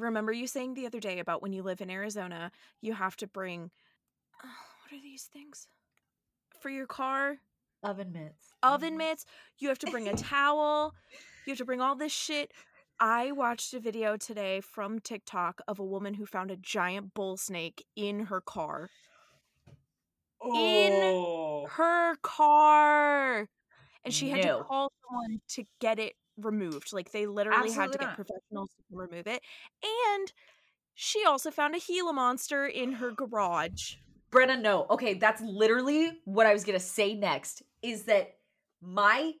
remember you saying the other day about when you live in Arizona, you have to bring oh, what are these things for your car? Oven mitts. Oven mm-hmm. mitts. You have to bring a towel. You have to bring all this shit. I watched a video today from TikTok of a woman who found a giant bull snake in her car. Oh. Her car. And she had No. to call someone to get it removed. Like they literally had Absolutely to get professionals to remove it. And she also found a Gila monster in her garage. Brenna, no. Okay, that's literally what I was gonna say next. Is that my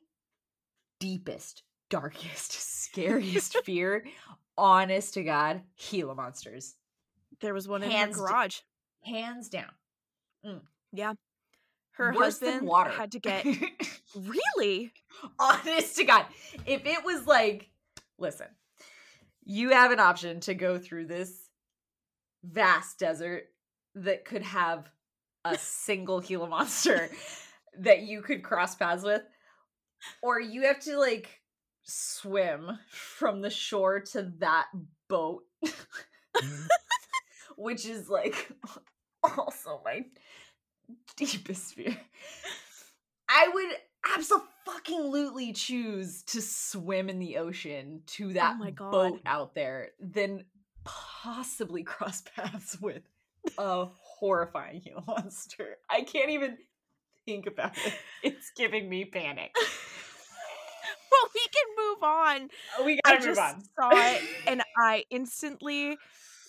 deepest, darkest, scariest fear? Honest to God, Gila monsters, There was one in Hands her d- garage. hands down. Mm. Yeah. Her Worse than husband water. had to get really Honest to God, if it was like, listen, you have an option to go through this vast desert that could have a single Gila monster that you could cross paths with, or you have to like swim from the shore to that boat, which is like also my deepest fear. I would absolutely choose to swim in the ocean to oh that Oh my God. boat out there than possibly cross paths with a horrifying Gila monster. I can't even think about it. It's giving me panic. well, we can move on. Oh, we gotta move just on. saw it and I instantly,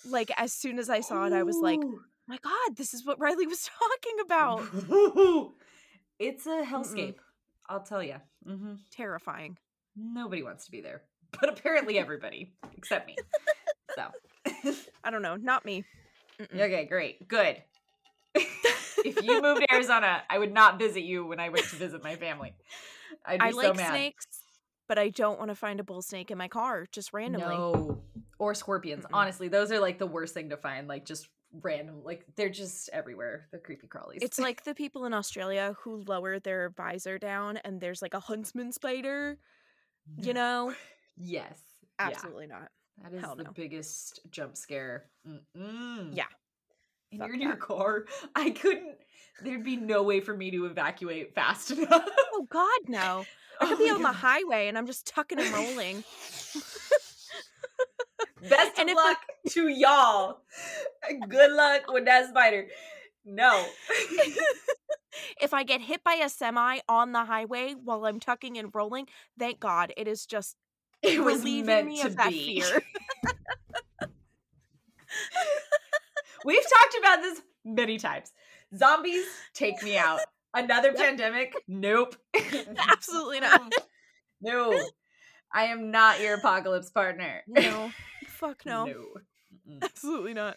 like, as soon as I saw it, I was like, Ooh. My God, this is what Riley was talking about. it's a hellscape. I'll tell you. hmm Terrifying. Nobody wants to be there, but apparently everybody except me. So, I don't know. Not me. Mm-mm. okay, great, good. if you moved to Arizona, I would not visit you when I went to visit my family. I'd be I so like mad. snakes, but I don't want to find a bull snake in my car just randomly. No, or scorpions. Mm-mm. Honestly, those are like the worst thing to find. Like just random, like they're just everywhere. The creepy crawlies. It's like the people in Australia who lower their visor down and there's like a huntsman spider, you know? yes, yeah. Absolutely not. That is Hell the no. biggest jump scare. Mm-mm. Yeah. And Fuck you're in your that. car. I couldn't. There'd be no way for me to evacuate fast enough. Oh God, no. I could Oh be on the highway and I'm just tucking and rolling. Best of luck to y'all. Good luck with that spider. No. if I get hit by a semi on the highway while I'm tucking and rolling, thank God it is just It was relieving meant me to of that be. fear. We've talked about this many times. Zombies take me out. Another pandemic? Nope. Absolutely not. No. I am not your apocalypse partner. No. Fuck no. Mm-mm. Absolutely not.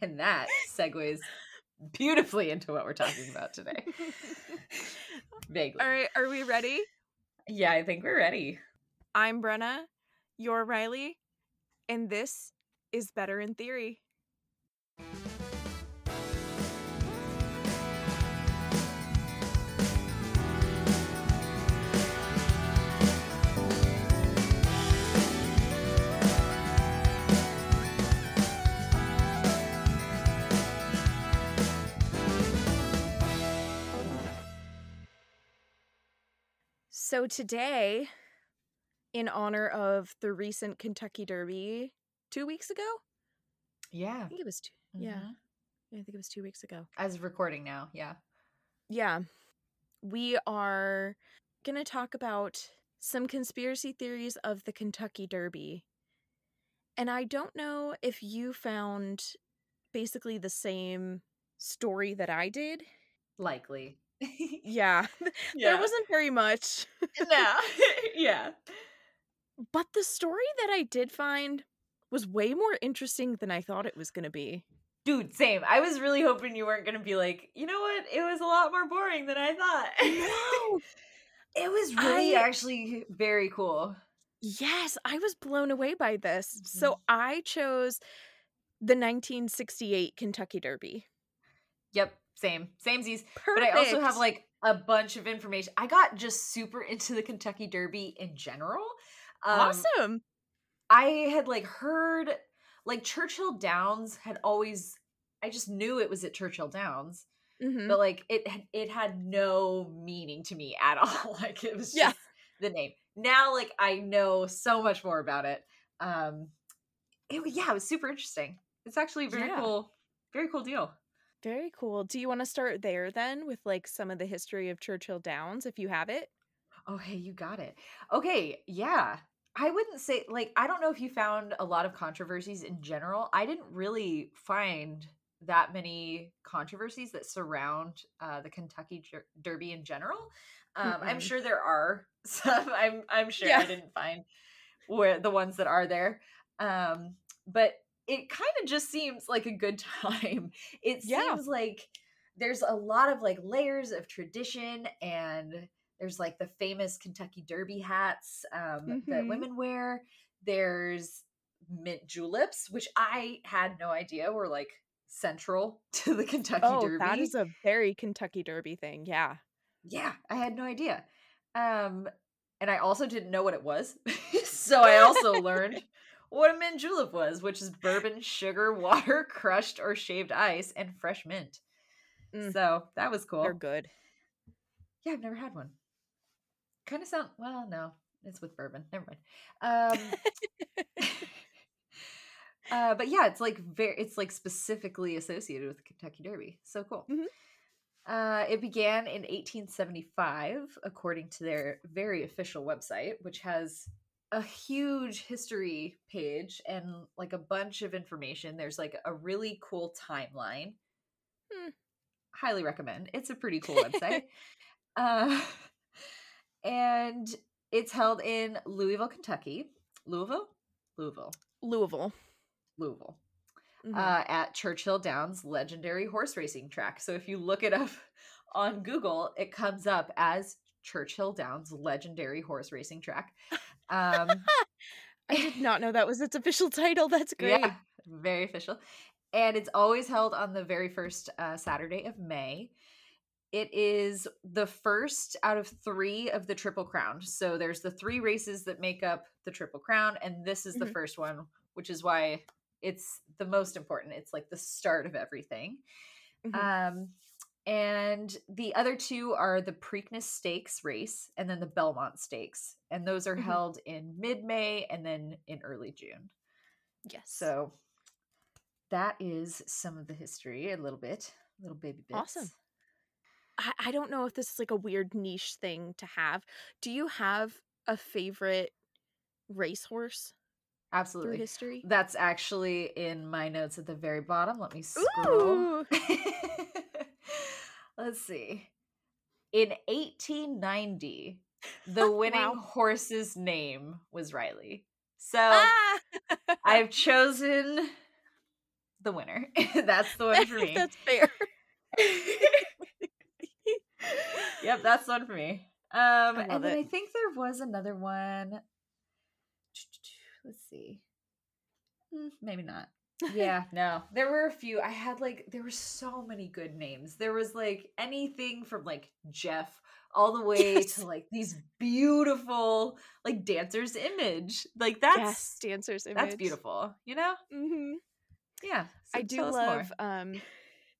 And that segues beautifully into what we're talking about today. Vaguely. All right, are we ready? Yeah, I think we're ready. I'm Brenna, you're Riley, and this is Better in Theory. So today, in honor of the recent Kentucky Derby, two weeks ago. Yeah. I think it was two. Yeah, Mhm. I think it was two weeks ago. As of recording now, yeah. Yeah, we are gonna talk about some conspiracy theories of the Kentucky Derby, and I don't know if you found basically the same story that I did. Likely. Yeah, there wasn't very much. no. yeah. But the story that I did find was way more interesting than I thought it was going to be. Dude, same. I was really hoping you weren't gonna be like, you know what? It was a lot more boring than I thought. No. it was really I- actually very cool. Yes, I was blown away by this. So mm-hmm. I chose the 1968 Kentucky Derby. Yep, same. Samesies. Perfect. But I also have like a bunch of information. I got just super into the Kentucky Derby in general. Um, awesome. I had like heard like Churchill Downs had always I just knew it was at Churchill Downs, Mhm. but like it had- it had no meaning to me at all. like it was just Yeah. the name. Now like I know so much more about it. Um it yeah, it was super interesting. It's actually very Yeah. cool very cool deal. Very cool. Do you want to start there then with like some of the history of Churchill Downs if you have it? Oh, hey, you got it. Okay, yeah. I wouldn't say like I don't know if you found a lot of controversies in general. I didn't really find that many controversies that surround uh, the Kentucky Jer- Derby in general. Um, I'm sure there are some. I'm I'm sure Yeah. I didn't find where the ones that are there. Um, but it kind of just seems like a good time. It Yeah. seems like there's a lot of like layers of tradition and there's like the famous Kentucky Derby hats um, that Mhm. women wear. There's mint juleps, which I had no idea were like central to the Kentucky Oh, Derby. that is a very Kentucky Derby thing. Yeah. yeah, I had no idea. Um, and I also didn't know what it was. so I also learned what a mint julep was, which is bourbon, sugar, water, crushed or shaved ice, and fresh mint. Mm. So that was cool. They're good. Yeah, I've never had one. Kind of sound well, no, it's with bourbon. Never mind. Um uh but yeah, it's like very it's like specifically associated with the Kentucky Derby. So cool. Mhm. Uh it began in 1875 according to their very official website, which has a huge history page and like a bunch of information. There's like a really cool timeline. Hmm. Highly recommend. It's a pretty cool website. Uh, and it's held in Louisville, Kentucky. Louisville? Louisville. Louisville. Louisville. Mhm. Uh, at Churchill Downs legendary horse racing track. So if you look it up on Google, it comes up as Churchill Downs legendary horse racing track. Um, I did not know that was its official title. That's great. Yeah, very official. And it's always held on the very first uh, Saturday of May. It is the first out of three of the Triple Crown. So there's the three races that make up the Triple Crown, and this is the Mhm. first one, which is why it's the most important. It's like the start of everything. Mhm. Um, and the other two are the Preakness Stakes race and then the Belmont Stakes. And those are Mhm. held in mid May and then in early June. yes. So that is some of the history, a little bit, little baby bits. Awesome. I, I don't know if this is like a weird niche thing to have. Do you have a favorite racehorse Absolutely. history? That's actually in my notes at the very bottom. Let me scroll. Let's see. In 1890, the winning Wow. horse's name was Riley. So Ah! I've chosen the winner. That's the one for me. That's fair. yep, that's the one for me. Um, and then it. I think there was another one. Let's see. Hmm, maybe not. Yeah, no. There were a few. I had like there were so many good names. There was like anything from like Jeff all the way Yes. to like these beautiful like dancer's image. Like that's yes, dancer's image. that's beautiful. You know? hmm Yeah. I do us more. love. Um,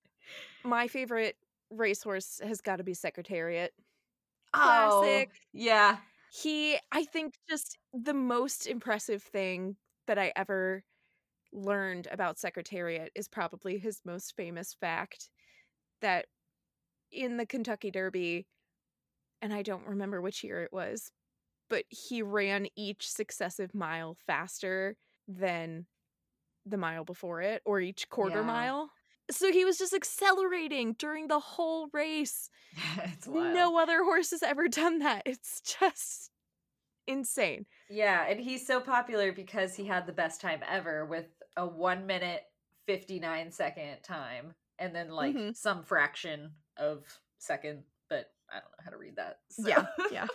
my favorite racehorse has got to be Secretariat. classic. Oh, yeah. He, I think, just the most impressive thing that I ever learned about Secretariat is probably his most famous fact that in the Kentucky Derby, and I don't remember which year it was, but he ran each successive mile faster than the mile before it or each quarter Yeah. mile. So he was just accelerating during the whole race. No other horse has ever done that. It's just insane. Yeah, and he's so popular because he had the best time ever with a one minute fifty nine second time, and then like Mhm. some fraction of second, but I don't know how to read that. so- Yeah, yeah.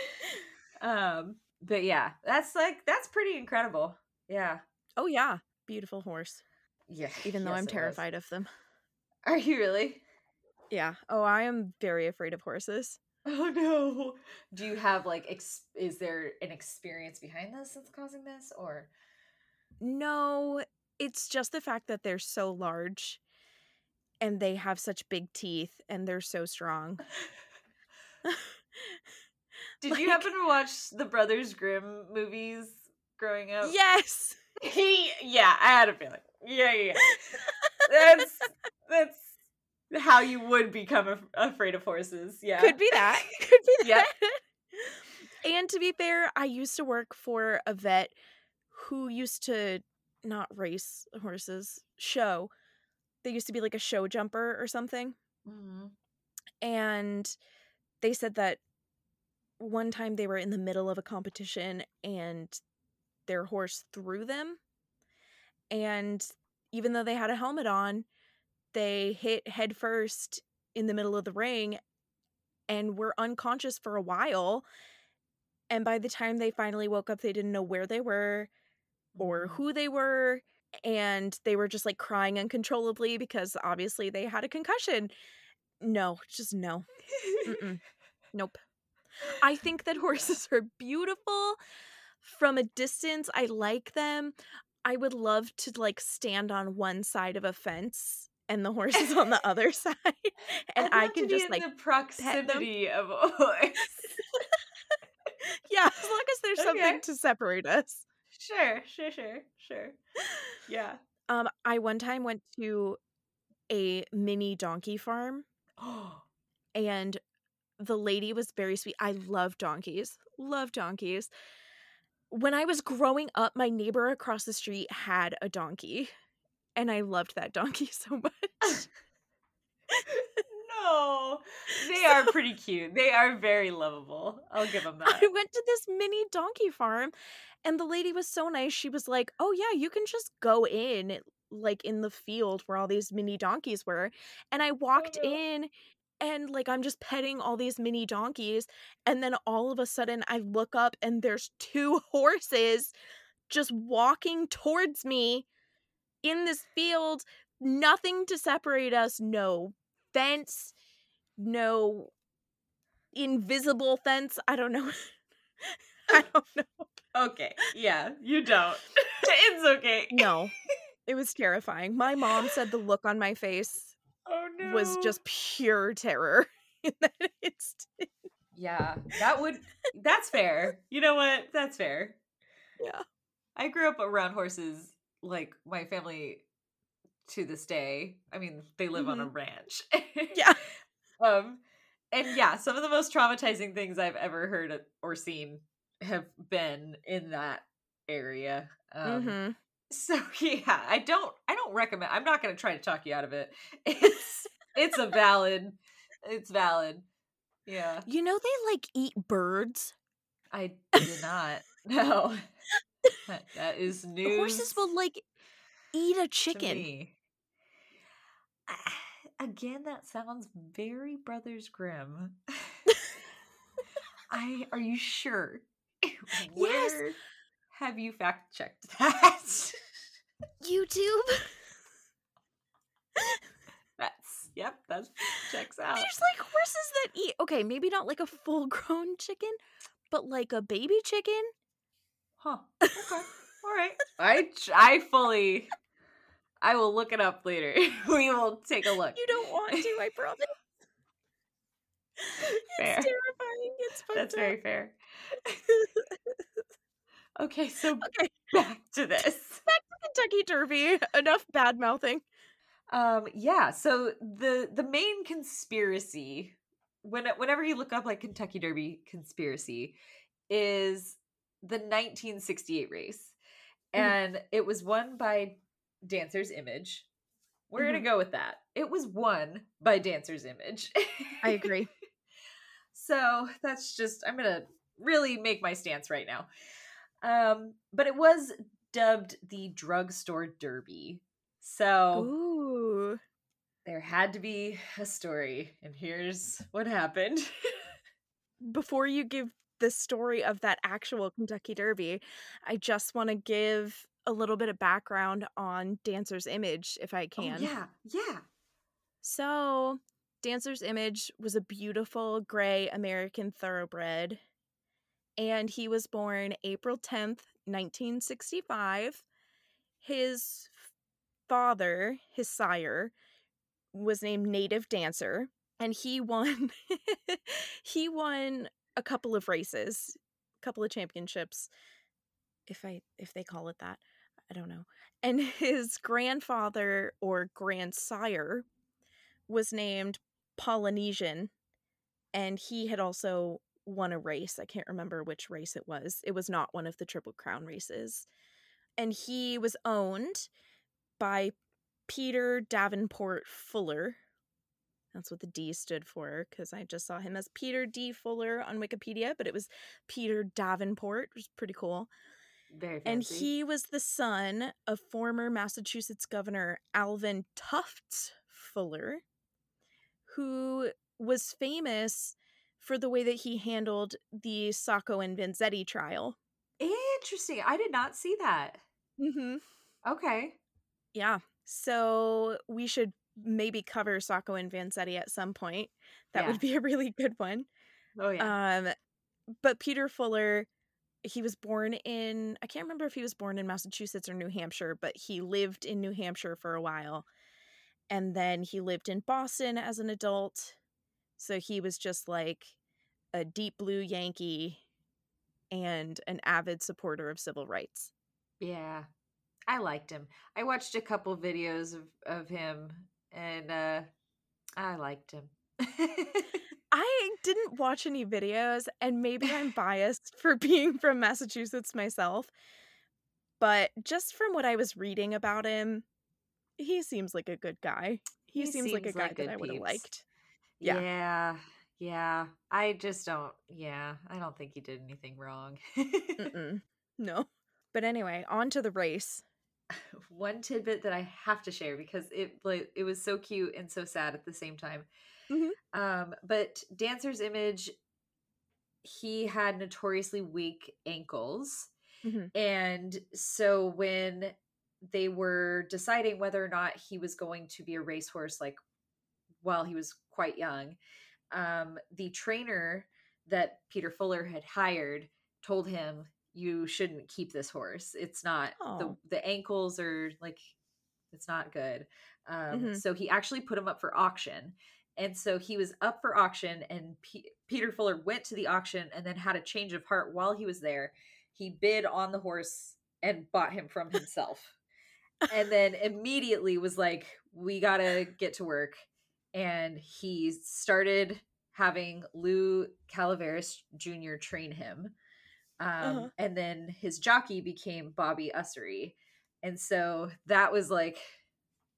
um, but yeah, that's like that's pretty incredible. Yeah, Oh yeah, beautiful horse. yeah. Even though yes, I'm was. terrified of them. Are you really? Yeah. Oh, I am very afraid of horses. Oh no. Do you have like ex- is there an experience behind this that's causing this or No, it's just the fact that they're so large and they have such big teeth and they're so strong. Did you happen to watch the Brothers Grimm movies growing up? Yes. He yeah, I had a feeling. Yeah, yeah. yeah. That's that's how you would become af- afraid of horses. Yeah. Could be that. Could be that. and to be fair, I used to work for a vet who used to not race horses, show. They used to be like a show jumper or something. Mhm. And they said that one time they were in the middle of a competition and their horse threw them. And even though they had a helmet on, they hit head first in the middle of the ring and were unconscious for a while. And by the time they finally woke up, they didn't know where they were or Mhm. who they were. And they were just like crying uncontrollably because obviously they had a concussion. No, just no. Mm-mm. Nope. I think that horses are beautiful from a distance. I like them. I would love to like stand on one side of a fence and the horse is on the other side, and I can just like the proximity of a horse. yeah, as long as there's Okay. something to separate us. Sure, sure, sure, sure. Yeah. Um, I one time went to a mini donkey farm Oh, and the lady was very sweet. I love donkeys. Love donkeys. When I was growing up, my neighbor across the street had a donkey, and I loved that donkey so much. no, they are pretty cute. They are very lovable. I'll give them that. I went to this mini donkey farm, and the lady was so nice. She was like, "Oh yeah, you can just go in like in the field where all these mini donkeys were." And I walked no. in and like I'm just petting all these mini donkeys, and then all of a sudden I look up and there's two horses just walking towards me in this field, nothing to separate us, no fence, no invisible fence. I don't know. I don't know. Okay, yeah, you don't. it's okay. No. It was terrifying. My mom said the look on my face Oh no. was just pure terror in that instant. Yeah, that would that's fair. You know what? That's fair. Yeah. I grew up around horses like my family to this day. I mean, they live on a ranch. Yeah. Um and yeah, some of the most traumatizing things I've ever heard or seen have been in that area. Um hmm so yeah, I don't I don't recommend I'm not going to try to talk you out of it. It's it's a valid it's valid. Yeah. You know they like eat birds. I did not. No. That, that is news. Horses will like eat a chicken. me. Again, that sounds very Brothers Grimm. I are you sure? Where have you fact checked that? YouTube. That's yep, that checks out. There's like horses that eat. Okay, maybe not like a full grown chicken, but like a baby chicken. Huh. Okay. All right. I I fully I will look it up later. we will take a look. You don't want to, I promise. Fair. It's terrifying. It's That's up. very fair. Okay, so Okay. back to this. Back to Kentucky Derby. Enough bad mouthing. Um, yeah. So the the main conspiracy, when whenever you look up like Kentucky Derby conspiracy, is the 1968 race, Mhm. and it was won by Dancer's Image. We're Mhm. gonna go with that. It was won by Dancer's Image. I agree. So that's just I'm gonna really make my stance right now. Um, but it was dubbed the drugstore derby. So Ooh. there had to be a story, and here's what happened. Before you give the story of that actual Kentucky Derby, I just want to give a little bit of background on Dancer's Image, if I Oh, can. yeah, yeah. So, Dancer's Image was a beautiful gray American thoroughbred, and he was born April 10th, 1965. His father, his sire, was named Native Dancer, and he won he won a couple of races, a couple of championships, if I if they call it that. I don't know. And his grandfather or grandsire was named Polynesian, and he had also won a race. I can't remember which race it was. It was not one of the Triple Crown races. And he was owned by Peter Davenport Fuller. That's what the D stood for because I just saw him as Peter D. Fuller on Wikipedia, but it was Peter Davenport, which is pretty cool. Very fancy. And he was the son of former Massachusetts Governor Alvin Tufts Fuller, who was famous for the way that he handled the Sacco and Vanzetti trial. Interesting. I did not see that. Mm-hmm. Okay. Yeah. So we should maybe cover Sacco and Vanzetti at some point. That Yeah. would be a really good one. Oh yeah. Um, but Peter Fuller, he was born in, I can't remember if he was born in Massachusetts or New Hampshire, but he lived in New Hampshire for a while. And then he lived in Boston as an adult. So he was just like a deep blue Yankee and an avid supporter of civil rights. yeah. I liked him. I watched a couple videos of, of him and uh I liked him. I didn't watch any videos, and maybe I'm biased for being from Massachusetts myself, but just from what I was reading about him, he seems like a good guy. He, He seems, like a guy like that I would have liked. Yeah. yeah. Yeah. I just don't yeah, I don't think he did anything wrong. No. But anyway, on to the race. One tidbit that I have to share because it like it was so cute and so sad at the same time. Mhm. Um, but Dancer's Image, he had notoriously weak ankles. Mhm. And so when they were deciding whether or not he was going to be a racehorse, like while he was quite young, um, the trainer that Peter Fuller had hired told him, "You shouldn't keep this horse. It's not Oh. the the ankles are like it's not good." Um, Mhm. So he actually put him up for auction. And so he was up for auction, and P- Peter Fuller went to the auction and then had a change of heart while he was there. He bid on the horse and bought him from himself. And then immediately was like, We gotta get to work. And he started having Lou Cavalaris Jr. train him. Um, Uh-huh. And then his jockey became Bobby Ussery. And so that was like,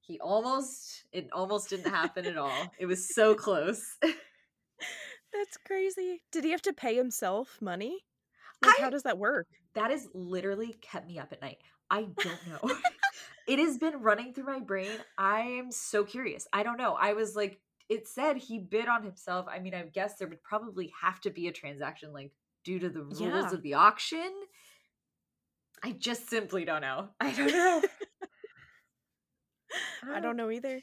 he almost, it almost didn't happen at all. It was so close. That's crazy. Did he have to pay himself money? Like, I- how does that work? That has literally kept me up at night. I don't know. it has been running through my brain. I am so curious. I don't know. I was like, it said he bid on himself. I mean, I guess there would probably have to be a transaction like due to the rules Yeah. of the auction. I just simply don't know. I don't know. I don't know either.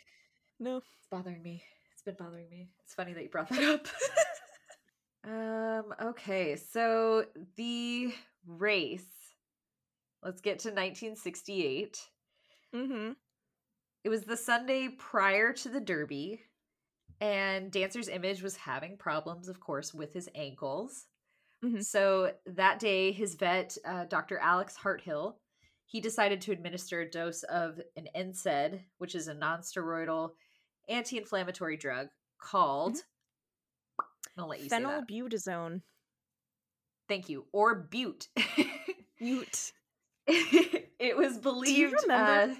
No. It's bothering me. It's been bothering me. It's funny that you brought that up. um, okay, so the race. Let's get to 1968. Mm-hmm. It was the Sunday prior to the Derby, and Dancer's Image was having problems, of course, with his ankles. Mhm. So that day, his vet, uh, Dr. Alex Harthill, he decided to administer a dose of an NSAID, which is a non-steroidal anti-inflammatory drug called. I'll let you say that. Phenylbutazone. Thank you. Or Bute. Ute. it was believed. remember-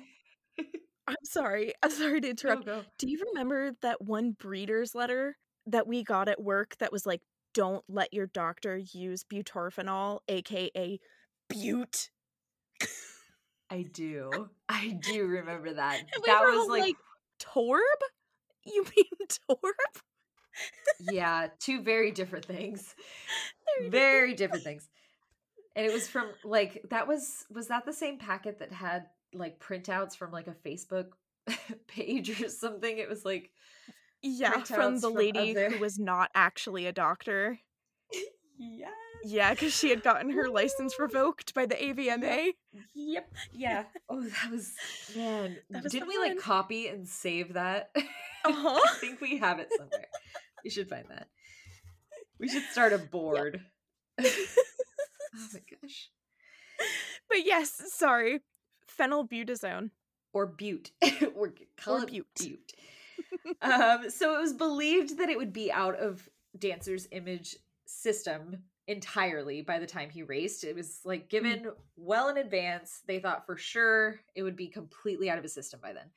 uh, I'm sorry. I'm sorry to interrupt. Do you remember that one breeder's letter that we got at work that was like, don't let your doctor use butorphanol, aka Bute? I do. I do remember that. We that was like, like, Torb? You mean Torb? Yeah, two very different things. Very Very different things. And it was from like that was was that the same packet that had like printouts from like a Facebook page or something? It was like Yeah, from the from lady other- who was not actually a doctor. Yeah. Yeah, because she had gotten her license revoked by the AVMA. Yep. Yeah. Oh, that was man. That was Didn't we like copy and save that? Uh-huh. I think we have it somewhere. we should find that. We should start a board. oh my gosh. But yes, sorry. Phenylbutazone. Or Bute. or call Or Bute. Bute. um, so it was believed that it would be out of Dancer's image system entirely by the time he raced. It was like given well in advance. They thought for sure it would be completely out of his system by then.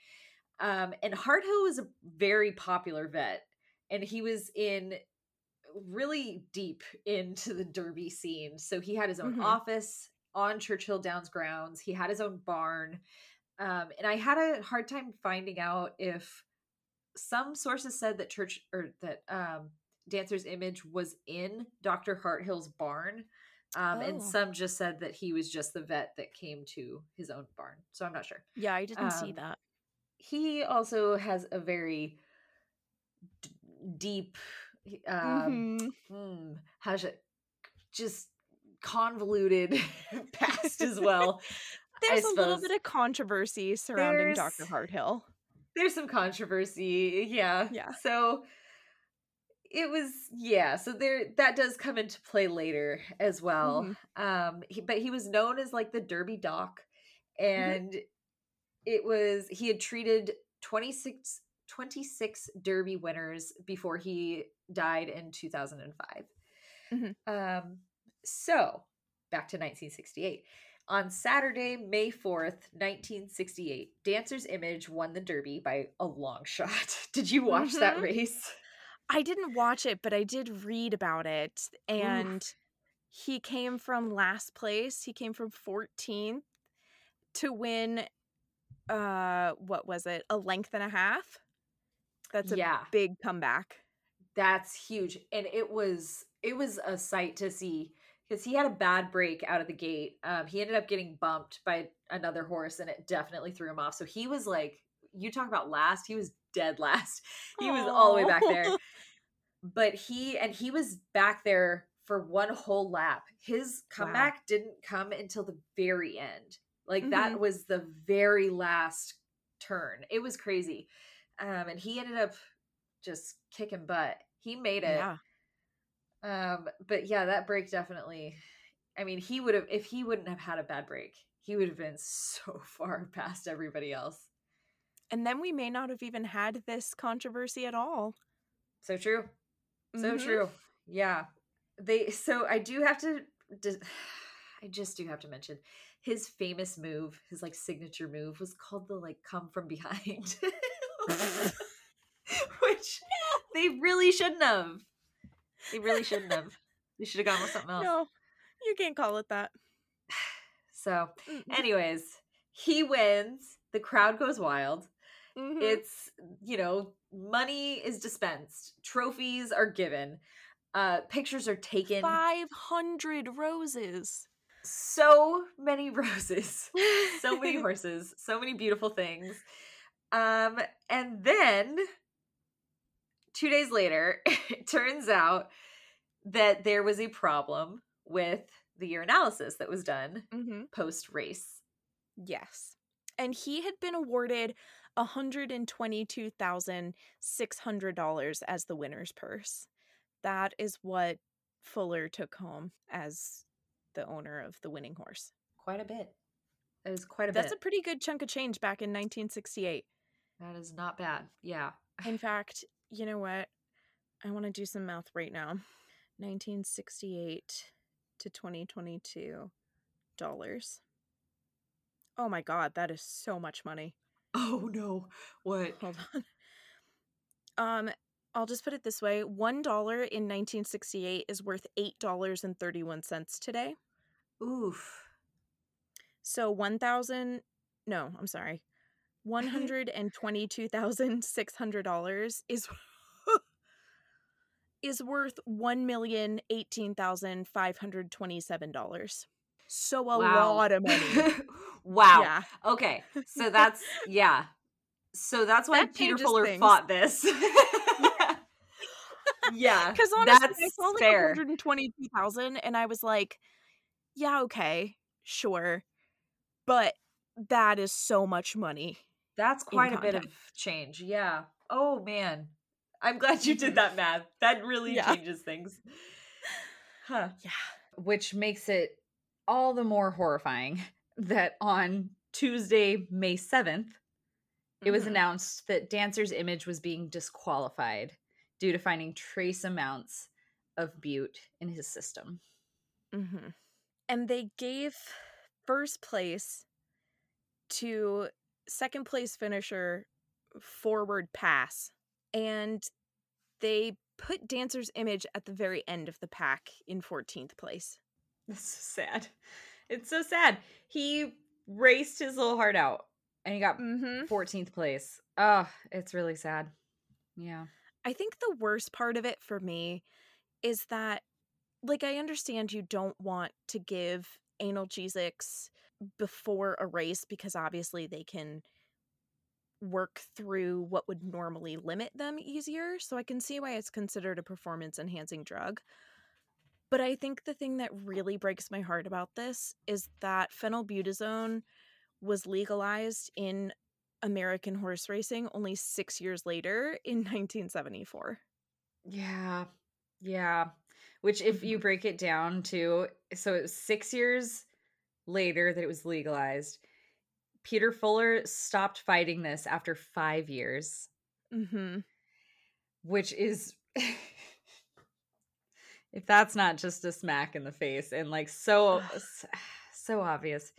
Um, and Harthill was a very popular vet, and he was in really deep into the derby scene. So he had his own Mhm. office on Churchill Downs grounds. He had his own barn. Um, and I had a hard time finding out if some sources said that church or that um, Dancer's image was in Dr. Harthill's barn. Um, And Oh. some just said that he was just the vet that came to his own barn. So I'm not sure Yeah, I didn't see Um, that. he also has a very d- deep um Mhm. hmm, how's it just convoluted past as well There's a little bit of controversy surrounding There's- Dr. Harthill. there's some controversy yeah Yeah. so it was yeah so there that does come into play later as well Mhm. um he, but he was known as like the derby doc Mm-hmm. and it was he had treated 26 26 derby winners before he died in 2005 Mhm. um so back to 1968 on Saturday, May 4th, 1968, Dancer's Image won the Derby by a long shot. Did you watch that Mhm. race? I didn't watch it, but I did read about it. And he came from last place. He came from 14th to win uh what was it? A length and a half. That's a yeah, big comeback. that's huge. And it was it was a sight to see because he had a bad break out of the gate. Um, he ended up getting bumped by another horse, and it definitely threw him off. So he was like, you talk about last, he was dead last. He was all the way back there. But he and he was back there for one whole lap. His comeback didn't come until the very end. Like that Mhm. was the very last turn. It was crazy. Um and he ended up just kicking butt. He made it. Yeah. Um but yeah, that break definitely I mean, he would have if he wouldn't have had a bad break, he would have been so far past everybody else. And then we may not have even had this controversy at all. So true. So Mhm. true. Yeah. They so I do have to I just do have to mention his famous move, his like signature move was called the like come from behind. Which they really shouldn't have. They really shouldn't have. They should have gone with something else. No, you can't call it that. So, anyways, he wins. The crowd goes wild. Mhm. it's you know money is dispensed trophies are given uh pictures are taken 500 roses. so many roses so many horses so many beautiful things um and then two days later it turns out that there was a problem with the urinalysis that was done hmm post race Yes. And he had been awarded $122,600 as the winner's purse. That is what Fuller took home as the owner of the winning horse. quite a bit it was quite a That's bit a pretty good chunk of change back in 1968. That is not bad yeah In fact, you know what? I want to do some math right now. 1968 to 2022 dollars. Oh my god, that is so much money. oh no what Hold on. Um, I'll just put it this way: one dollar in 1968 is worth eight dollars and thirty-one cents today. Oof. So one thousand, no, I'm sorry, one hundred and twenty-two thousand six hundred dollars is is worth one million eighteen thousand five hundred twenty-seven dollars. So a Wow. lot of money. wow. Yeah. Okay. So that's yeah. So that's why That Peter Fuller things. fought this. yeah, Because honestly, that's I saw like fair. 122,000 and I was like, yeah, okay, sure. But that is so much money. That's quite a bit of change. Yeah. Oh man. I'm glad you did that math. That really Yeah. changes things. Huh. Yeah. Which makes it all the more horrifying that on Tuesday, May 7th, it was Mhm. announced that Dancer's image was being disqualified due to finding trace amounts of bute in his system. hmm And they gave first place to second place finisher Forward Pass. And they put Dancer's image at the very end of the pack in 14th place. That's so sad. It's so sad. He raced his little heart out and he got Mm-hmm. 14th place. Oh, it's really sad. Yeah. I think the worst part of it for me is that, like, I understand you don't want to give analgesics before a race because obviously they can work through what would normally limit them easier. So I can see why it's considered a performance enhancing drug. But I think the thing that really breaks my heart about this is that phenylbutazone was legalized in American horse racing only six years later in 1974. Yeah. Yeah. Which, if you Mhm. break it down to, so it was six years later that it was legalized. Peter Fuller stopped fighting this after five years, Mm-hmm. which is, if that's not just a smack in the face and like so, so obvious.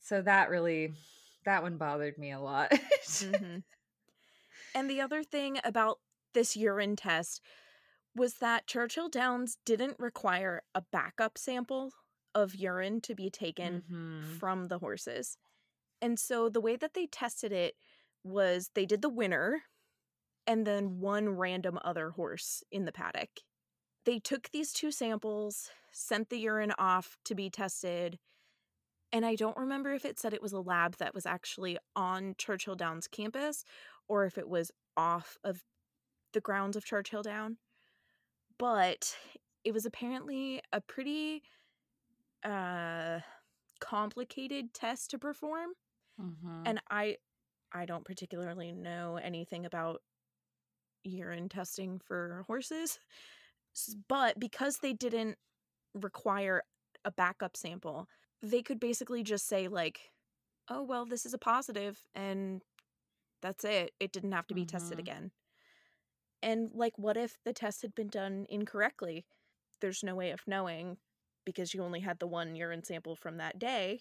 So that really, that one bothered me a lot. hmm And the other thing about this urine test was that Churchill Downs didn't require a backup sample of urine to be taken Mhm. from the horses. And so the way that they tested it was they did the winner and then one random other horse in the paddock. They took these two samples, sent the urine off to be tested, and I don't remember if it said it was a lab that was actually on Churchill Downs campus or if it was off of the grounds of Churchill Down. But it was apparently a pretty uh complicated test to perform Mhm. and I I don't particularly know anything about urine testing for horses. But because they didn't require a backup sample, they could basically just say like, "Oh, well, this is a positive and that's it. It didn't have to be tested Mhm. again." And like what if the test had been done incorrectly? There's no way of knowing because you only had the one urine sample from that day.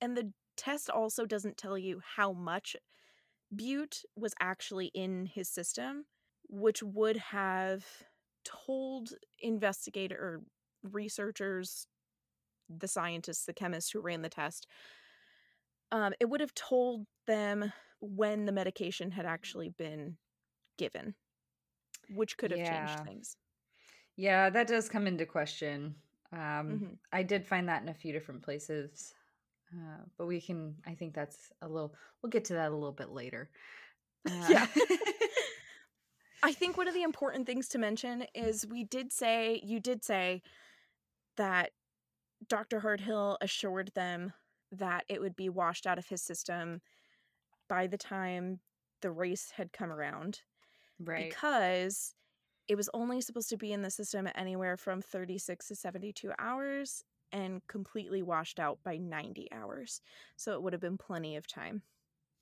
And the test also doesn't tell you how much bute was actually in his system, which would have told investigator or researchers, the scientists, the chemists who ran the test, um, it would have told them when the medication had actually been given, which could have Yeah. changed things. Yeah, that does come into question. Um, Mhm. I did find that in a few different places, uh, but we can. I think that's a little. We'll get to that a little bit later. Uh, Yeah. I think one of the important things to mention is we did say, you did say that Dr. Harthill assured them that it would be washed out of his system by the time the race had come around right. because it was only supposed to be in the system anywhere from 36 to 72 hours and completely washed out by 90 hours. So it would have been plenty of time.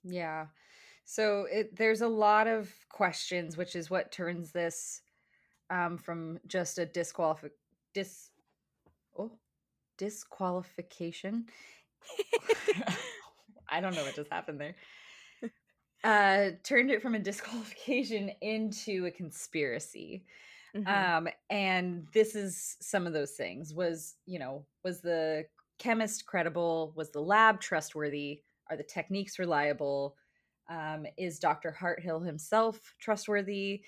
Yeah. So it, there's a lot of questions, which is what turns this um, from just a disqualific dis oh disqualification. I don't know what just happened there. Uh, turned it from a disqualification into a conspiracy. Mhm. um and this is some of those things was you know was the chemist credible was the lab trustworthy are the techniques reliable um is dr harthill himself trustworthy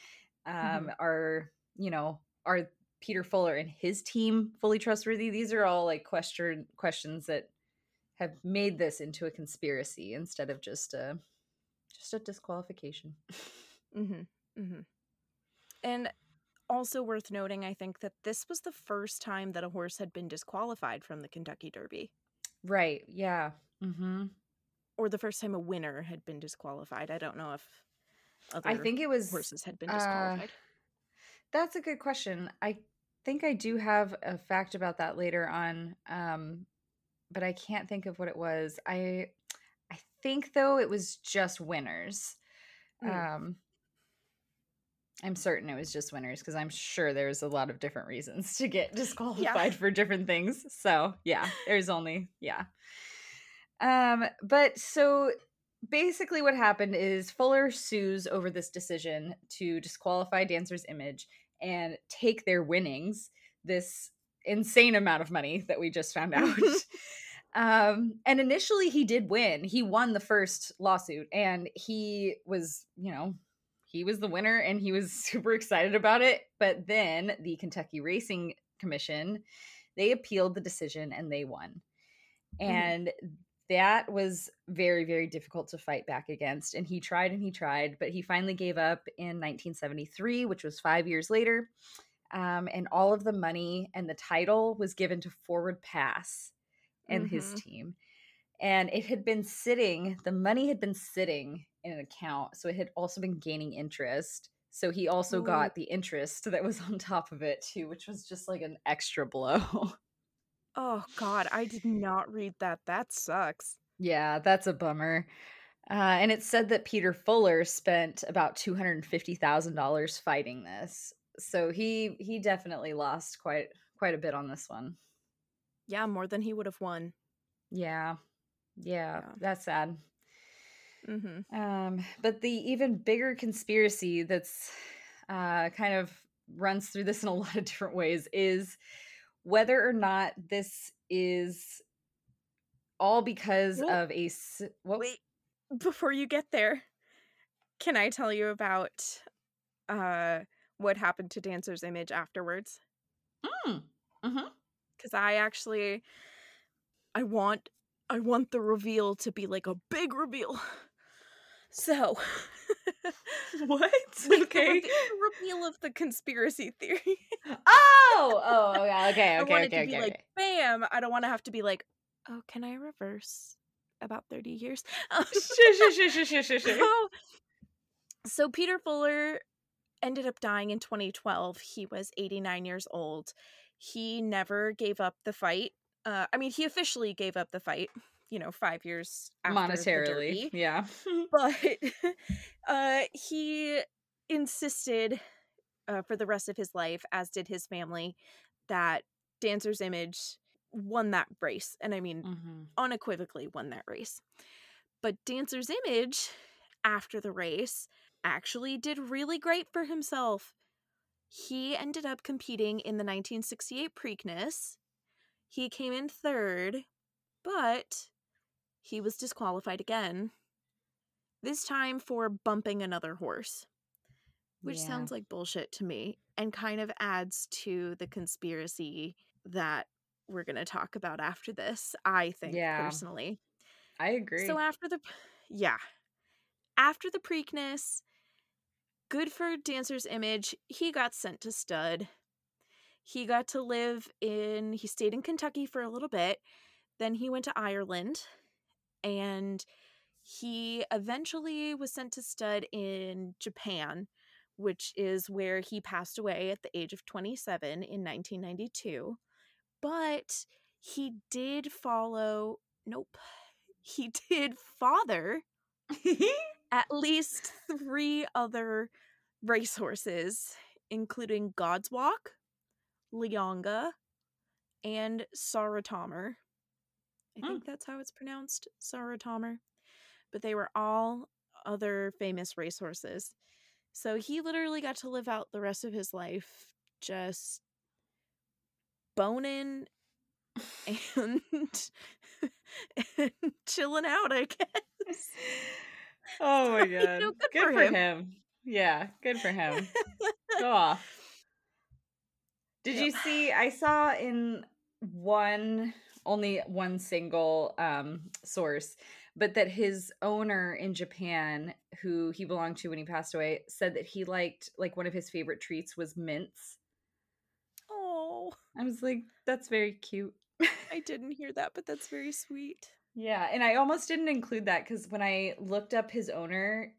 um Mhm. are you know are peter fuller and his team fully trustworthy these are all like question questions that have made this into a conspiracy instead of just a Just a disqualification. Mm-hmm. Mm-hmm. And also worth noting, I think that this was the first time that a horse had been disqualified from the Kentucky Derby. Right. Yeah. Mm-hmm. Or the first time a winner had been disqualified. I don't know if other I think it was horses had been uh, disqualified. That's a good question. I think I do have a fact about that later on, um, but I can't think of what it was. I think though it was just winners. Mm. Um, I'm certain it was just winners because I'm sure there's a lot of different reasons to get disqualified for different things. So yeah, there's only yeah. Um, but so basically what happened is Fuller sues over this decision to disqualify Dancer's image and take their winnings, this insane amount of money that we just found out. Um, and initially he did win. He won the first lawsuit and he was, you know, he was the winner and he was super excited about it. But then the Kentucky Racing Commission, they appealed the decision and they won. Mhm. And that was very, very difficult to fight back against. And he tried and he tried, but he finally gave up in 1973, which was five years later. Um, and all of the money and the title was given to Forward Pass and his Mhm. team. And it had been sitting, the money had been sitting in an account. So it had also been gaining interest. So he also Ooh. got the interest that was on top of it too, which was just like an extra blow. Oh God, I did not read that. That sucks. Yeah, that's a bummer. Uh, and it said that Peter Fuller spent about two hundred and fifty thousand dollars fighting this, so he he definitely lost quite quite a bit on this one. Yeah, more than he would have won. Yeah, yeah, Yeah. that's sad. Mm-hmm. Um, but the even bigger conspiracy that's uh, kind of runs through this in a lot of different ways is whether or not this is all because Well, of a s- what Wait, before you get there, can I tell you about uh what happened to Dancer's image afterwards? Mm, mhm. Because I actually, I want, I want the reveal to be like a big reveal. So, What? like Okay. the, reve- reveal of the conspiracy theory. Oh, oh, yeah. Okay, I okay, want it okay, be okay. like, okay. bam! I don't want to have to be like, oh, can I reverse about thirty years? Sure, sure, sure, sure, sure, sure. Oh. So Peter Fuller ended up dying in 2012. He was 89 years old. He never gave up the fight. Uh, I mean, he officially gave up the fight. You know, five years after the Monetarily, yeah. but uh, he insisted uh, for the rest of his life, as did his family, that Dancer's Image won that race, and I mean Mhm. unequivocally won that race. But Dancer's Image, after the race, actually did really great for himself. He ended up competing in the 1968 Preakness. He came in third, but he was disqualified again. This time for bumping another horse, which Yeah. sounds like bullshit to me and kind of adds to the conspiracy that we're going to talk about after this, I think Yeah. personally. I agree. So after the yeah. After the Preakness, good for Dancer's Image, he got sent to stud. He got to live in he stayed in Kentucky for a little bit. Then he went to Ireland and he eventually was sent to stud in Japan, which is where he passed away at the age of 27 in 1992. But he did follow nope. He did father at least three other racehorses, including God's Walk, Lianga, and Saratomer. I Hmm. think that's how it's pronounced, Saratomer. But they were all other famous racehorses. So he literally got to live out the rest of his life just boning and, and chilling out, I guess. oh my You god. know, good good for for him. him. Yeah, good for him. Go off. Did you see? I saw in one only one single um, source, but that his owner in Japan, who he belonged to when he passed away, said that he liked like one of his favorite treats was mints. Oh, I was like, that's very cute. I didn't hear that, but that's very sweet. Yeah, and I almost didn't include that because when I looked up his owner,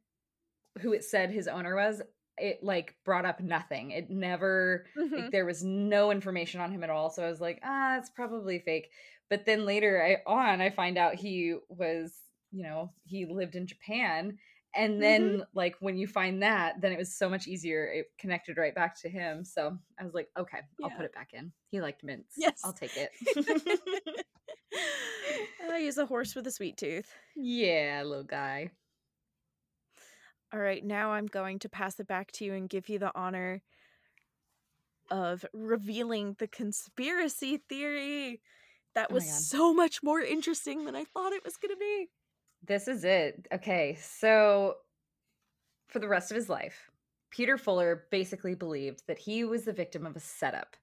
who it said his owner was, it like brought up nothing. It never Mhm. like there was no information on him at all. So I was like, ah, that's probably fake. But then later I on I find out he was, you know, he lived in Japan. And then like when you find that, then it was so much easier. It connected right back to him. So I was like, okay, I'll put it back in. He liked mints. Yes. I'll take it. I use a horse with a sweet tooth. yeah, little guy. All right, now I'm going to pass it back to you and give you the honor of revealing the conspiracy theory. That Oh was God. so much more interesting than I thought it was going to be. This is it. Okay, so for the rest of his life, Peter Fuller basically believed that he was the victim of a setup.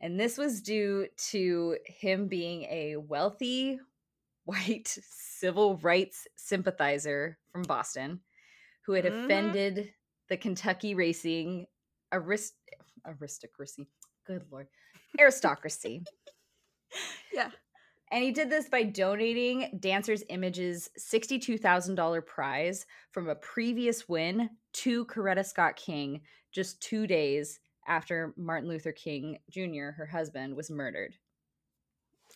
And this was due to him being a wealthy, white civil rights sympathizer from Boston who had Mhm. offended the Kentucky racing arist- aristocracy. Good lord. Aristocracy. Yeah. And he did this by donating Dancer's Image's $62,000 prize from a previous win to Coretta Scott King just two days after Martin Luther King Jr., her husband, was murdered.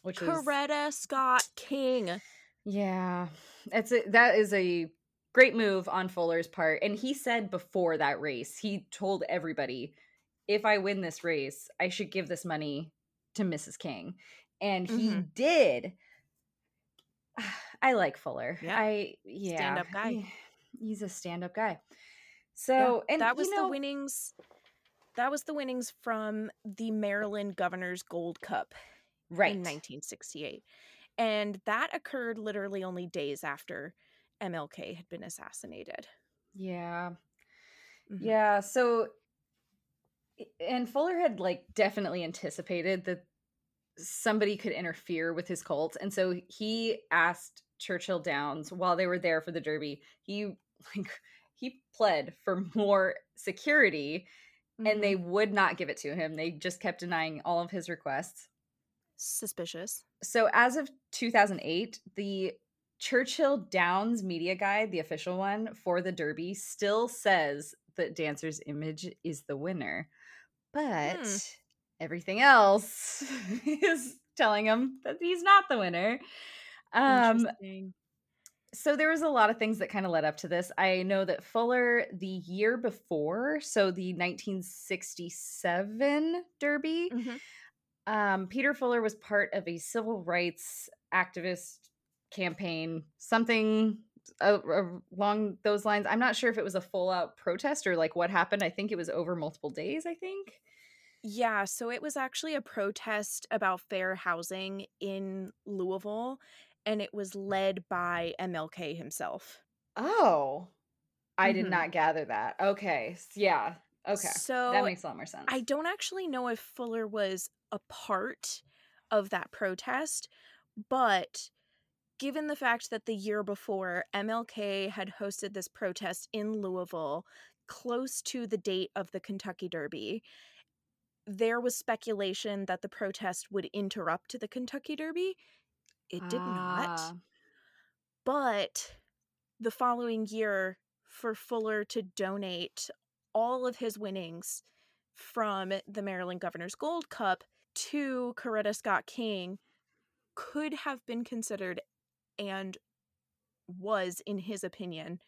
Which Coretta Scott King. yeah, it's a, that is a great move on Fuller's part. And he said before that race, he told everybody, if I win this race, I should give this money to Mrs. King. And he Mhm. did. I like Fuller. Yeah. I yeah. Stand-up guy. he- he's a stand-up guy. Yeah, So and that was you know, the winnings. That was the winnings from the Maryland Governor's Gold Cup right. in 1968. And that occurred literally only days after MLK had been assassinated. Yeah. Mhm. Yeah, so and Fuller had like definitely anticipated that somebody could interfere with his cult and so he asked Churchill Downs while they were there for the derby. He like he pled for more security and Mhm. they would not give it to him. They just kept denying all of his requests. suspicious. So as of 2008, the Churchill Downs media guide, the official one for the Derby, still says that Dancer's image is the winner. But Hmm. everything else is telling him that he's not the winner. Um. So there was a lot of things that kind of led up to this. I know that Fuller the year before, so the 1967 Derby, Mhm. um, Peter Fuller was part of a civil rights activist campaign, something uh, along those lines. I'm not sure if it was a full out protest or like what happened. I think it was over multiple days. I think. Yeah, so it was actually a protest about fair housing in Louisville, and it was led by MLK himself. Oh, I did Mhm. not gather that. Okay, yeah, okay, So that makes a lot more sense. I don't actually know if Fuller was a part of that protest, but given the fact that the year before MLK had hosted this protest in Louisville close to the date of the Kentucky Derby, there was speculation that the protest would interrupt the Kentucky Derby. It did not. Ah, But the following year, for Fuller to donate all of his winnings from the Maryland Governor's Gold Cup to Coretta Scott King could have been considered and was, in his opinion,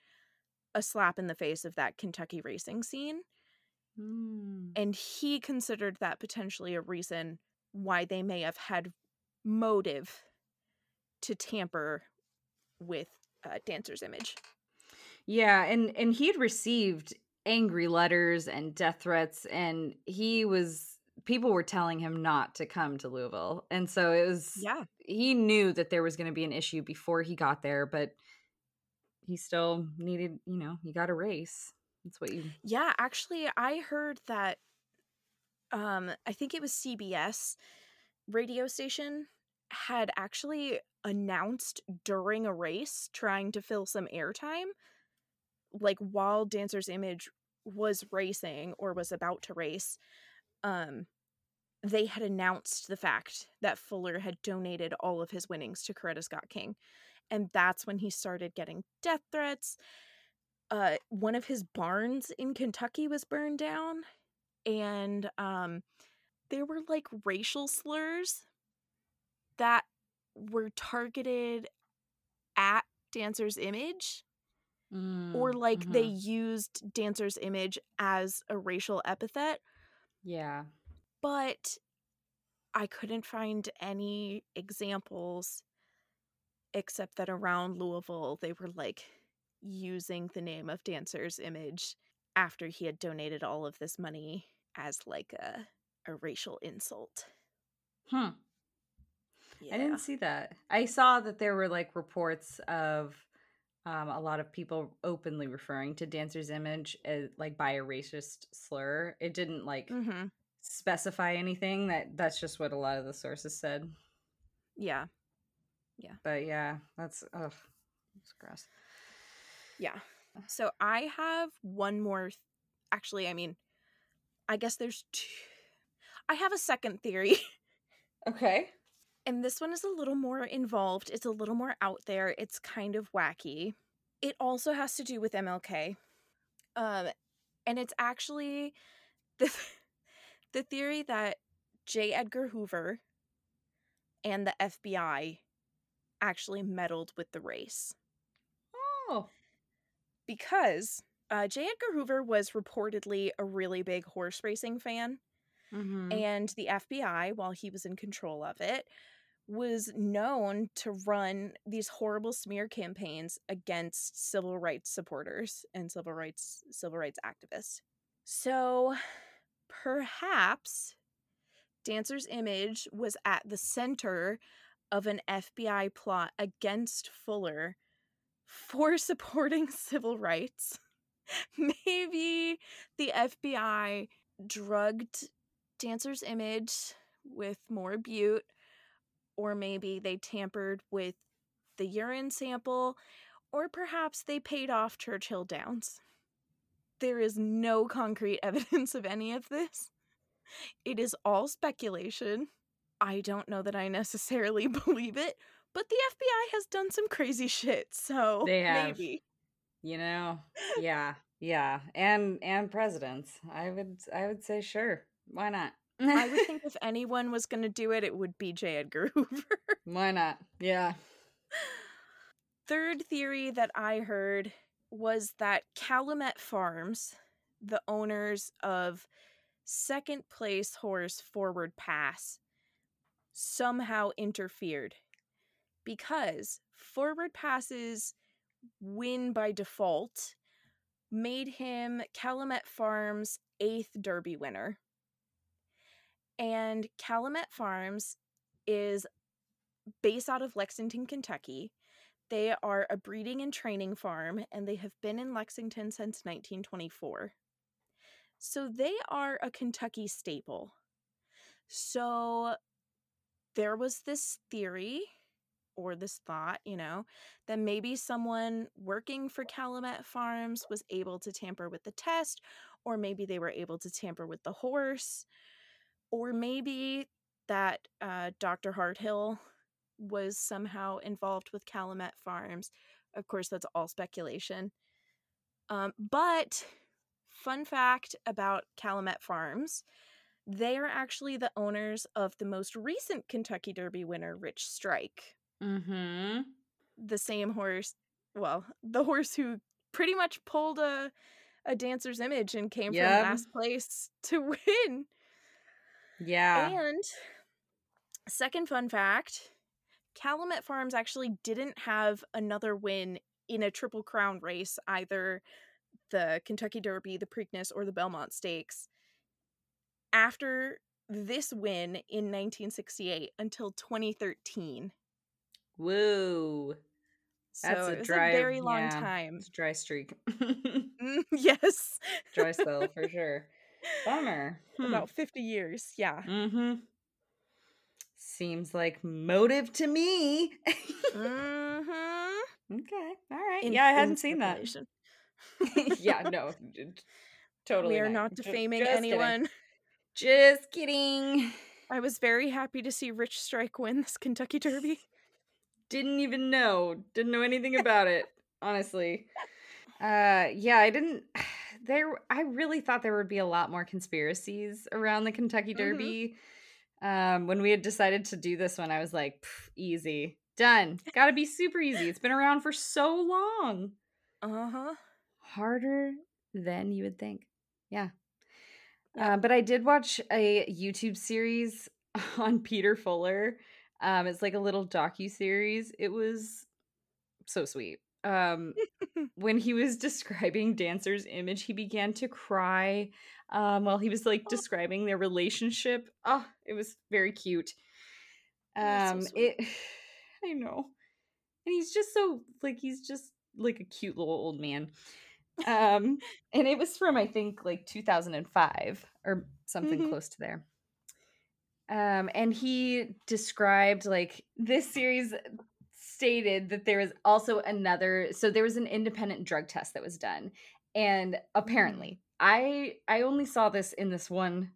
a slap in the face of that Kentucky racing scene. hmm. And he considered that potentially a reason why they may have had motive to tamper with uh, Dancer's image. Yeah, and and he'd received angry letters and death threats, and he was people were telling him not to come to Louisville, and so it was Yeah. he knew that there was going to be an issue before he got there, but he still needed, you know, you got a race. That's what you. Yeah, actually I heard that um I think it was CBS radio station had actually announced during a race trying to fill some airtime like while dancer's image was racing or was about to race um they had announced the fact that fuller had donated all of his winnings to coretta scott king and that's when he started getting death threats. Uh one of his barns in kentucky was burned down and um there were like racial slurs that were targeted at dancer's image Mm, or like they mhm. used dancer's image as a racial epithet Yeah. but i couldn't find any examples except that around louisville they were like using the name of dancer's image after he had donated all of this money as like a, a racial insult Hmm. Yeah I didn't see that. I saw that there were like reports of um, a lot of people openly referring to Dancer's image as, like by a racist slur. It didn't like mm-hmm. specify anything. That that's just what a lot of the sources said. yeah yeah. But yeah, that's ugh, it's gross. Yeah. So I have one more. Th- Actually, I mean, I guess there's two. I have a second theory, Okay. And this one is a little more involved. It's a little more out there. It's kind of wacky. It also has to do with MLK. Um, and it's actually the the theory that J. Edgar Hoover and the FBI actually meddled with the race. Oh. because uh, J. Edgar Hoover was reportedly a really big horse racing fan, Mm-hmm. and the FBI, while he was in control of it, was known to run these horrible smear campaigns against civil rights supporters and civil rights civil rights activists. So perhaps Dancer's image was at the center of an FBI plot against Fuller for supporting civil rights. Maybe the FBI drugged Dancer's image with more bute, or maybe they tampered with the urine sample, or perhaps they paid off Churchill Downs. There is no concrete evidence of any of this. It is all speculation. I don't know that I necessarily believe it, but the FBI has done some crazy shit, so They have. maybe. You know, yeah, yeah, and and presidents. I would I would say sure. Why not? I would think if anyone was going to do it, it would be J. Edgar Hoover. Why not? Yeah. Third theory that I heard was that Calumet Farms, the owners of second place horse Forward Pass, somehow interfered because Forward Pass's win by default made him Calumet Farms' eighth Derby winner. And Calumet Farms is based out of Lexington, Kentucky. They are a breeding and training farm, and they have been in Lexington since 1924. So they are a Kentucky staple. So there was this theory or this thought, you know, that maybe someone working for Calumet Farms was able to tamper with the test, or maybe they were able to tamper with the horse, or maybe that uh, Dr. Harthill was somehow involved with Calumet Farms. Of course, that's all speculation. Um, but, fun fact about Calumet Farms they are actually the owners of the most recent Kentucky Derby winner, Rich Strike Mm-hmm. the same horse well the horse who pretty much pulled a a dancer's image and came Yep. from last place to win Yeah. and second fun fact calumet farms actually didn't have another win in a triple crown race either the kentucky derby the preakness or the belmont stakes after this win in 1968 until 2013 Woo. so That's a it was dry- a very long yeah. time It's a dry streak. Mm, yes. dry spell for sure. Bummer. Hmm. About 50 years. Yeah. Mm-hmm. Seems like motive to me. mm-hmm. Okay. All right. In- yeah, I hadn't seen that. yeah, no. Totally. we are not. not defaming just kidding. anyone. Just kidding. I was very happy to see Rich Strike win this Kentucky Derby. Didn't even know. Didn't know anything about it, honestly. Uh yeah, I didn't there I really thought there would be a lot more conspiracies around the Kentucky Mhm. Derby. Um when we had decided to do this one, I was like, easy. Done. Got to be super easy. It's been around for so long. Uh huh. Harder than you would think. Yeah. Yeah. Uh, but I did watch a YouTube series on Peter Fuller. Um, it's like a little docu series. It was so sweet. Um, when he was describing Dancer's image, he began to cry um, while he was like Oh. describing their relationship. Oh, it was very cute. So Um, it, I know, and he's just so like he's just like a cute little old man. Um, and it was from I think like 2005 or something Mhm. close to there. Um, and he described like this series stated that there was also another so there was an independent drug test that was done and apparently i i only saw this in this one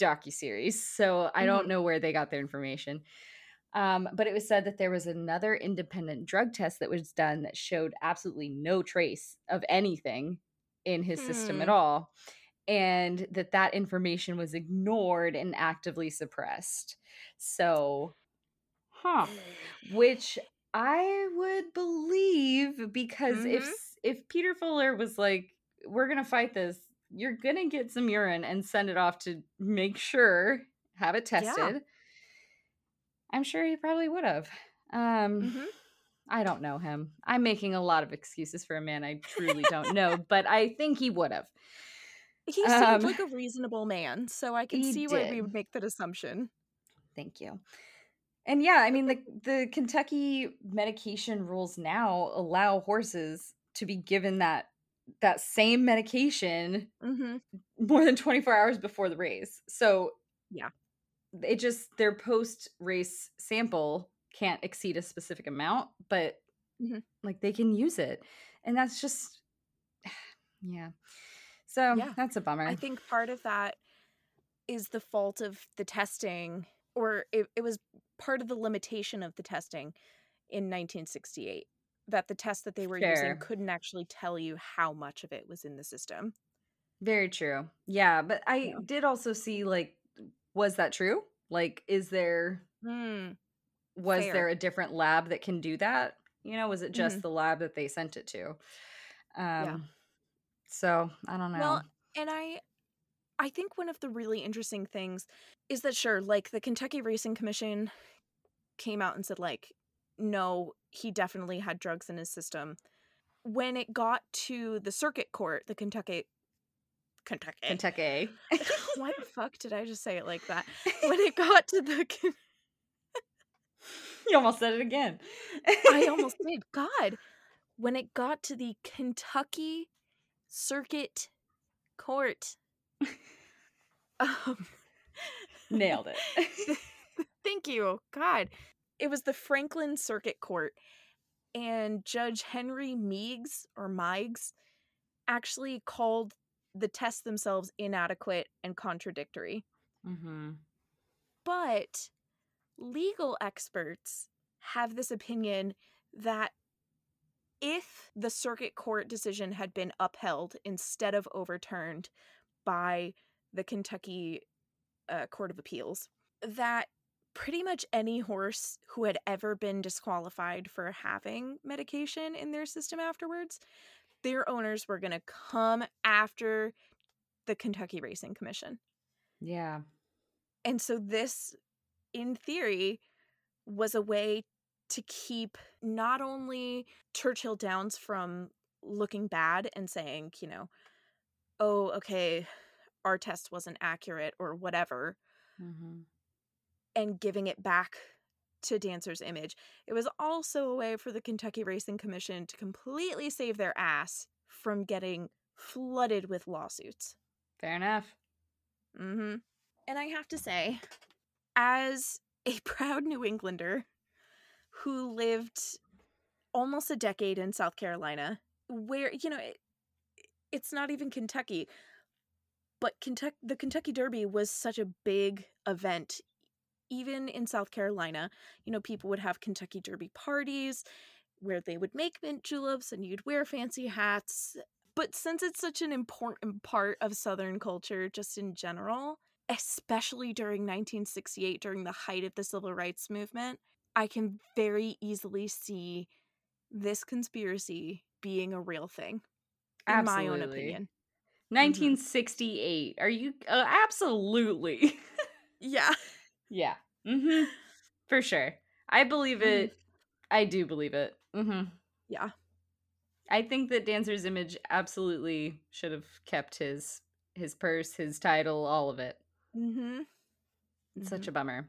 docu series so i don't Mhm. know where they got their information um, but it was said that there was another independent drug test that was done that showed absolutely no trace of anything in his system at Hmm. all and that that information was ignored and actively suppressed so huh which I would believe because if Mhm. s- if Peter Fuller was like, "We're gonna fight this," you're gonna get some urine and send it off to make sure have it Yeah. tested. I'm sure he probably would have. Um, Mhm. I don't know him. I'm making a lot of excuses for a man I truly don't know, but I think he would have. He seemed Um, like a reasonable man, so I can see why we would make that assumption. Thank you. And yeah, I mean the the Kentucky medication rules now allow horses to be given that that same medication Mm-hmm. more than 24 hours before the race. So Yeah. It just their post race sample can't exceed a specific amount, but Mhm. like they can use it. And that's just yeah. So Yeah. that's a bummer. I think part of that is the fault of the testing, or it, it was part of the limitation of the testing in 1968 that the test that they were Fair. using couldn't actually tell you how much of it was in the system. Very true. Yeah, but I Yeah. did also see like was that true? Like is there Hmm. was Fair. there a different lab that can do that? You know, was it just Mhm. the lab that they sent it to? Um Yeah. so I don't know. Well, and I I think one of the really interesting things is that sure, like the Kentucky Racing Commission came out and said like no, he definitely had drugs in his system. When it got to the circuit court, the Kentucky Kentucky Kentucky. Why the fuck did I just say it like that? When it got to the you almost said it again. I almost did. God. When it got to the Kentucky Circuit Court. Um, nailed it. thank you. God. It was the Franklin Circuit Court. And Judge Henry Meigs or Meigs actually called the tests themselves inadequate and contradictory. mm-hmm. But legal experts have this opinion that if the circuit court decision had been upheld instead of overturned by the Kentucky uh, Court of Appeals, that pretty much any horse who had ever been disqualified for having medication in their system afterwards, their owners were going to come after the Kentucky Racing Commission. Yeah. And so this, in theory, was a way to keep not only Churchill Downs from looking bad and saying, you know, oh, okay, our test wasn't accurate or whatever, Mm-hmm. and giving it back to Dancer's image. It was also a way for the Kentucky Racing Commission to completely save their ass from getting flooded with lawsuits. Fair enough. Mm-hmm. And I have to say, as a proud New Englander who lived almost a decade in South Carolina, where, you know, it, it's not even Kentucky, but Kentucky, the Kentucky Derby was such a big event. Even in South Carolina, you know, people would have Kentucky Derby parties where they would make mint juleps and you'd wear fancy hats. But since it's such an important part of Southern culture, just in general, especially during 1968, during the height of the civil rights movement, I can very easily see this conspiracy being a real thing. In my own opinion. 1968. Are you uh, absolutely? Yeah. yeah. hmm For sure. I believe Mhm. it. I do believe it. hmm Yeah. I think that Dancer's Image absolutely should have kept his his purse, his title, all of it. Mm-hmm. Such a bummer.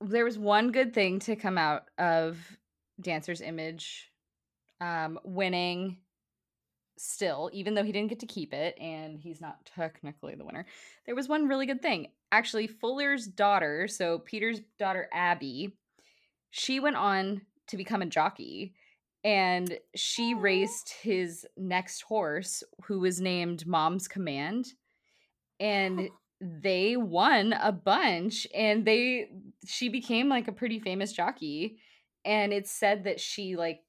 There was one good thing to come out of Dancer's Image um, winning still, even though he didn't get to keep it and he's not technically the winner. There was one really good thing. Actually, Fuller's daughter, so Peter's daughter Abby, she went on to become a jockey and she Aw. raced his next horse who was named Mom's Command and they won a bunch and they she became like a pretty famous jockey and it's said that she like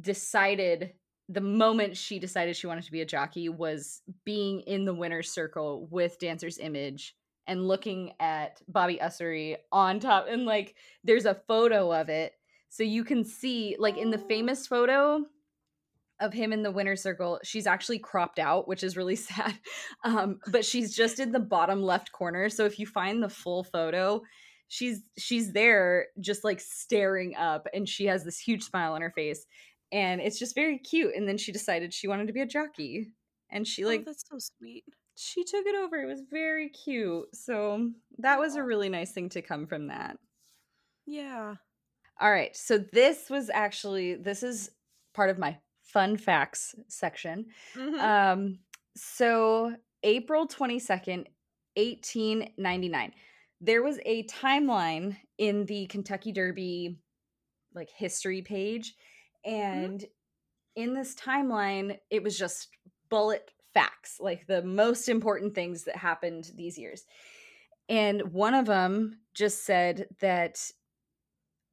decided the moment she decided she wanted to be a jockey was being in the winner's circle with dancer's image and looking at bobby ussery on top and like there's a photo of it. So you can see like in the famous photo of him in the winner's circle she's actually cropped out which is really sad um, but she's just in the bottom left corner. So if you find the full photo she's she's there just like staring up and she has this huge smile on her face and it's just very cute and then she decided she wanted to be a jockey and she oh, like that's so sweet. she took it over it was very cute so that was a really nice thing to come from that Yeah. all right so this was actually this is part of my fun facts section Mhm. um, so April 22nd, 1899. There was a timeline in the Kentucky Derby like history page and in this timeline it was just bullet facts, like the most important things that happened these years. And one of them just said that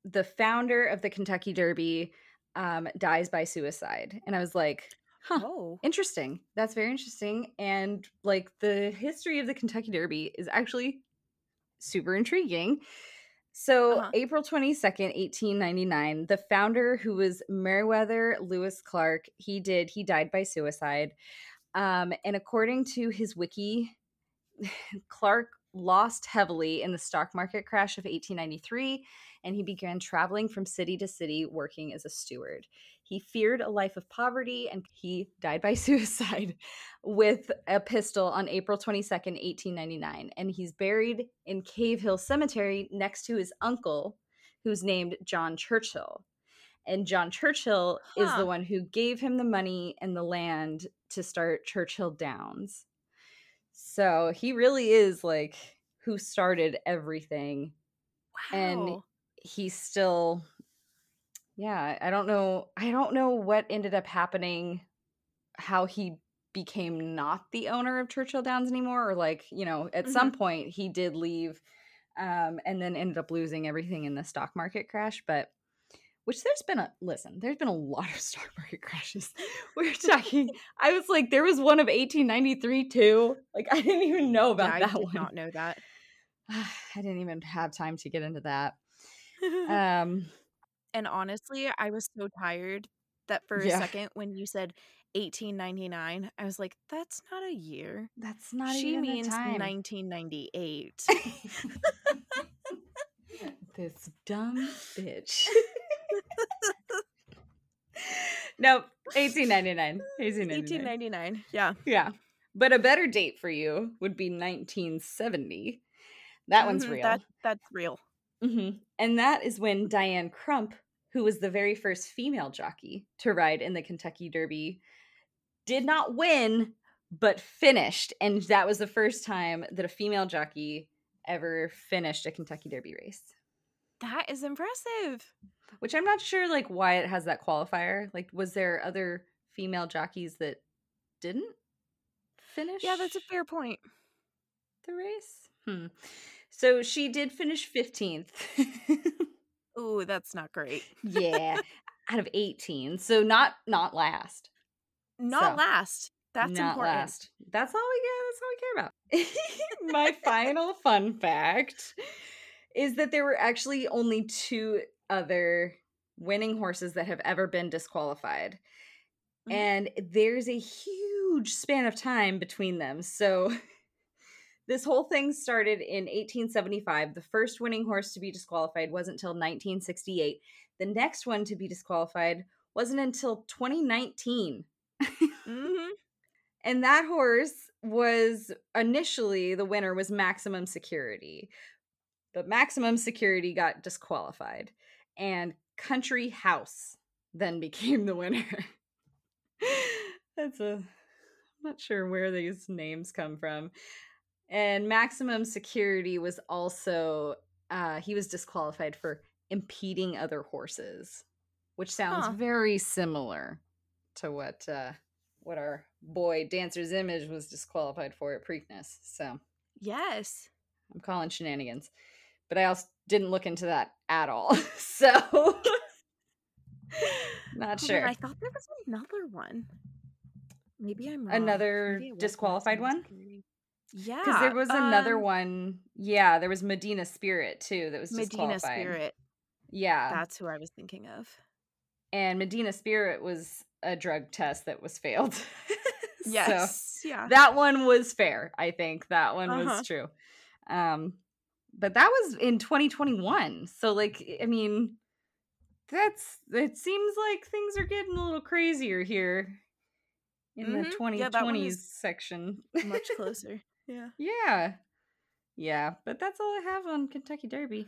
the founder of the Kentucky Derby um, dies by suicide. And I was like, huh, oh. interesting. That's very interesting. And like the history of the Kentucky Derby is actually super intriguing. So, Uh-huh. April 22nd, 1899, the founder, who was Meriwether Lewis Clark, he did, he died by suicide. Um, and according to his wiki, Clark lost heavily in the stock market crash of 1893 and he began traveling from city to city working as a steward. He feared a life of poverty and he died by suicide with a pistol on April 22nd, 1899. And he's buried in Cave Hill Cemetery next to his uncle, who's named John Churchill. And John Churchill is the one who gave him the money and the land to start Churchill Downs. So he really is like who started everything Wow. and he's still yeah i don't know i don't know what ended up happening how he became not the owner of churchill downs anymore or like you know at some point he did leave um and then ended up losing everything in the stock market crash but which there's been a listen there's been a lot of stock market crashes. We're talking i was like there was one of 1893 too like i didn't even know about yeah, that I did one. not know that. i didn't even have time to get into that. Um and honestly, I was so tired that for Yeah. a second when you said 1899, I was like, that's not a year. That's not she means the time. 1998. this dumb bitch. nope, 1899. 1899. 1899. Yeah. Yeah. But a better date for you would be 1970. That one's Mhm, real. That that's real. hmm And that is when Diane Crump, who was the very first female jockey to ride in the Kentucky Derby, did not win, but finished. And that was the first time that a female jockey ever finished a Kentucky Derby race. That is impressive. Which I'm not sure like why it has that qualifier. Like was there other female jockeys that didn't finish? Yeah, that's a fair point. The race? Hmm. So she did finish 15th. Ooh, that's not great. yeah. Out of 18. So not not last. Not So, last. That's not important. last. That's all we get. That's all we care about. My final fun fact is that there were actually only two other winning horses that have ever been disqualified. Mhm. And there's a huge span of time between them. So this whole thing started in 1875. The first winning horse to be disqualified wasn't until 1968. The next one to be disqualified wasn't until 2019. Mhm. And that horse was initially the winner was Maximum Security. But Maximum Security got disqualified. And Country House then became the winner. That's a I'm not sure where these names come from. And Maximum Security was also uh he was disqualified for impeding other horses, which sounds Huh. very similar to what uh what our boy Dancer's Image was disqualified for at Preakness. So Yes. I'm calling shenanigans. But I also didn't look into that at all. so not sure. I thought there was another one. Maybe I'm wrong. Another Maybe disqualified one? Security. Yeah. Because there was another um, one. Yeah, there was Medina Spirit too that was Medina. Spirit. Yeah. That's who I was thinking of. and Medina Spirit was a drug test that was failed. So Yes. yeah. that one was fair. I think that one Uh-huh. was true. Um, but that was in 2021. So, like, I mean, that's it seems like things are getting a little crazier here in the Mhm. Yeah, that one 2020s is section. Much closer. Yeah. yeah, yeah. But that's all I have on Kentucky Derby.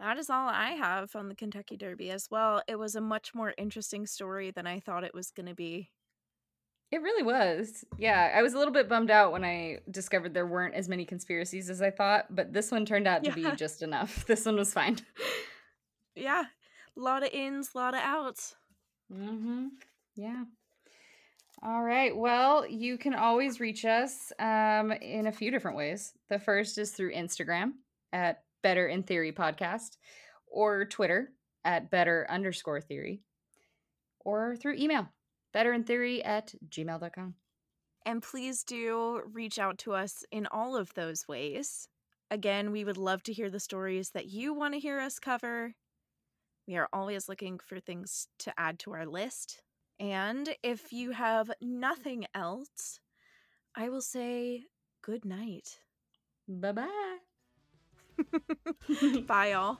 That is all I have on the Kentucky Derby as well. It was a much more interesting story than I thought it was going to be. It really was. Yeah, I was a little bit bummed out when I discovered there weren't as many conspiracies as I thought, but this one turned out to Yeah. be just enough. This one was fine. Yeah. A lot of ins, a lot of outs. Mm-hmm. Yeah. All right. Well, you can always reach us um, in a few different ways. The first is through Instagram at Better in Theory Podcast, or Twitter at Better underscore Theory, or through email Better in Theory at gmail.com. And please do reach out to us in all of those ways. Again, we would love to hear the stories that you want to hear us cover. We are always looking for things to add to our list. And if you have nothing else, I will say good night. Bye bye. Bye, y'all.